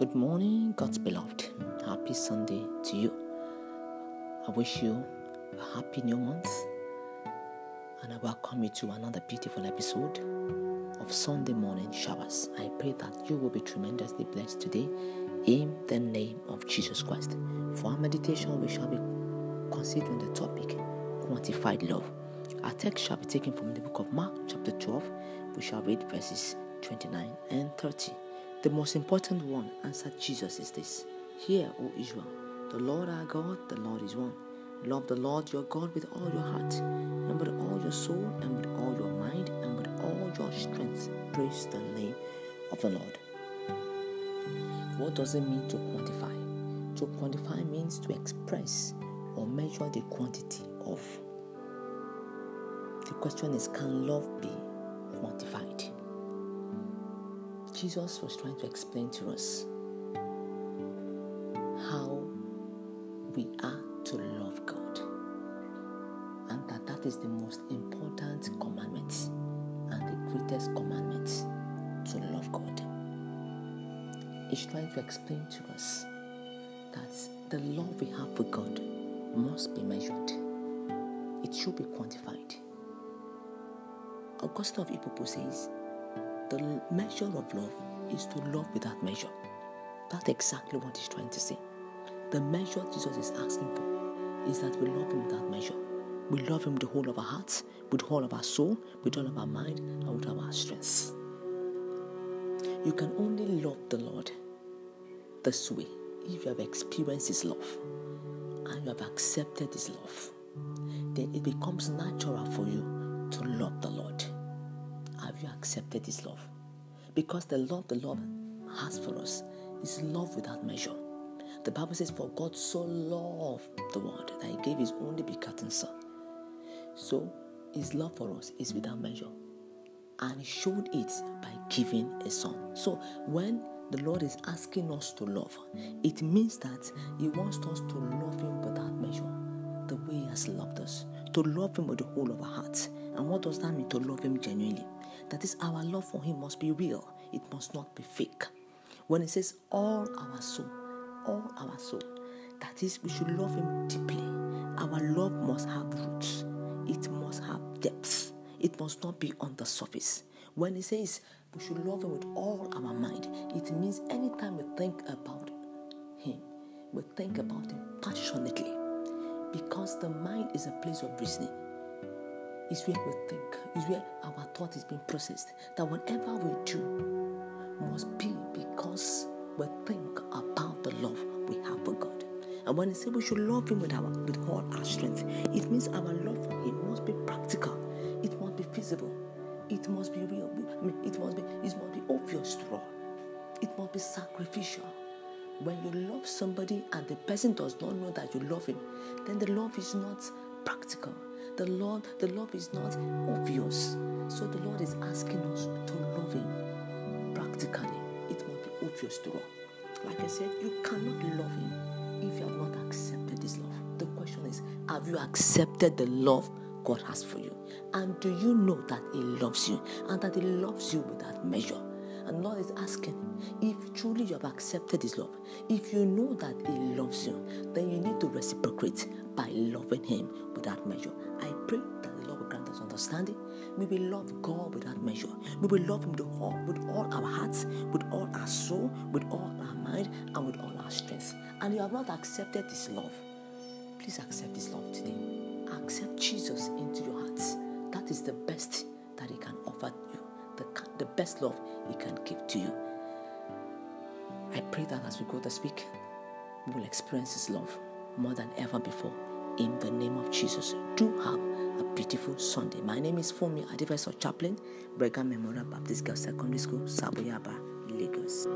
Good morning, God's beloved. Happy Sunday to you. I wish you a happy new month and I welcome you to another beautiful episode of Sunday Morning Showers. I pray that you will be tremendously blessed today in the name of Jesus Christ. For our meditation, we shall be considering the topic quantified love. Our text shall be taken from the book of Mark, chapter 12. We shall read verses 29 and 30. The most important one answered Jesus is this Hear, O Israel, the Lord our God, the Lord is one. Love the Lord your God with all your heart, and with all your soul, and with all your mind, and with all your strength. Praise the name of the Lord. What does it mean to quantify? To quantify means to express or measure the quantity of. The question is can love be quantified? Jesus was trying to explain to us how we are to love God and that that is the most important commandment and the greatest commandment to love God. He's trying to explain to us that the love we have for God must be measured. It should be quantified. Augustine of Hippo says the measure of love is to love without measure. That's exactly what he's trying to say. The measure Jesus is asking for is that we love him without measure. We love him with the whole of our hearts, with all of our soul, with all of our mind, and with all of our strength. You can only love the Lord this way if you have experienced his love and you have accepted his love. Then it becomes natural for you to love the Lord have you accepted His love? Because the love the Lord has for us is love without measure. The Bible says, For God so loved the world that He gave His only begotten Son. So His love for us is without measure. And He showed it by giving a Son. So when the Lord is asking us to love, it means that He wants us to love Him without measure, the way He has loved us, to love Him with the whole of our hearts. And what does that mean to love Him genuinely? That is, our love for Him must be real, it must not be fake. When it says all our soul, all our soul, that is, we should love Him deeply. Our love must have roots, it must have depths, it must not be on the surface. When it says we should love Him with all our mind, it means anytime we think about Him, we think about Him passionately. Because the mind is a place of reasoning is where we think, is where our thought is being processed. That whatever we do must be because we think about the love we have for God. And when it says we should love Him with, our, with all our strength, it means our love for Him must be practical, it must be feasible, it must be real, it must be, it must be obvious to all, it must be sacrificial. When you love somebody and the person does not know that you love him, then the love is not practical the Lord, the love is not obvious. So the Lord is asking us to love Him practically. It must be obvious to all. Like I said, you cannot love Him if you have not accepted His love. The question is, have you accepted the love God has for you? And do you know that He loves you and that He loves you without measure? And Lord is asking, if truly you have accepted His love, if you know that He loves you, then you need to reciprocate by loving Him without measure. I pray that the Lord will grant us understanding. May we love God without measure. May we love Him with all, with all our hearts, with all our soul, with all our mind, and with all our strength. And you have not accepted this love. Please accept this love today. Accept Jesus into your hearts. That is the best that He can offer you, the, the best love He can give to you. I pray that as we go this week, we will experience His love more than ever before in the name of Jesus. Do have a beautiful Sunday. My name is Fumi Adifeso Chaplain, Reagan Memorial Baptist Girls Secondary School, Saboyaba, Lagos.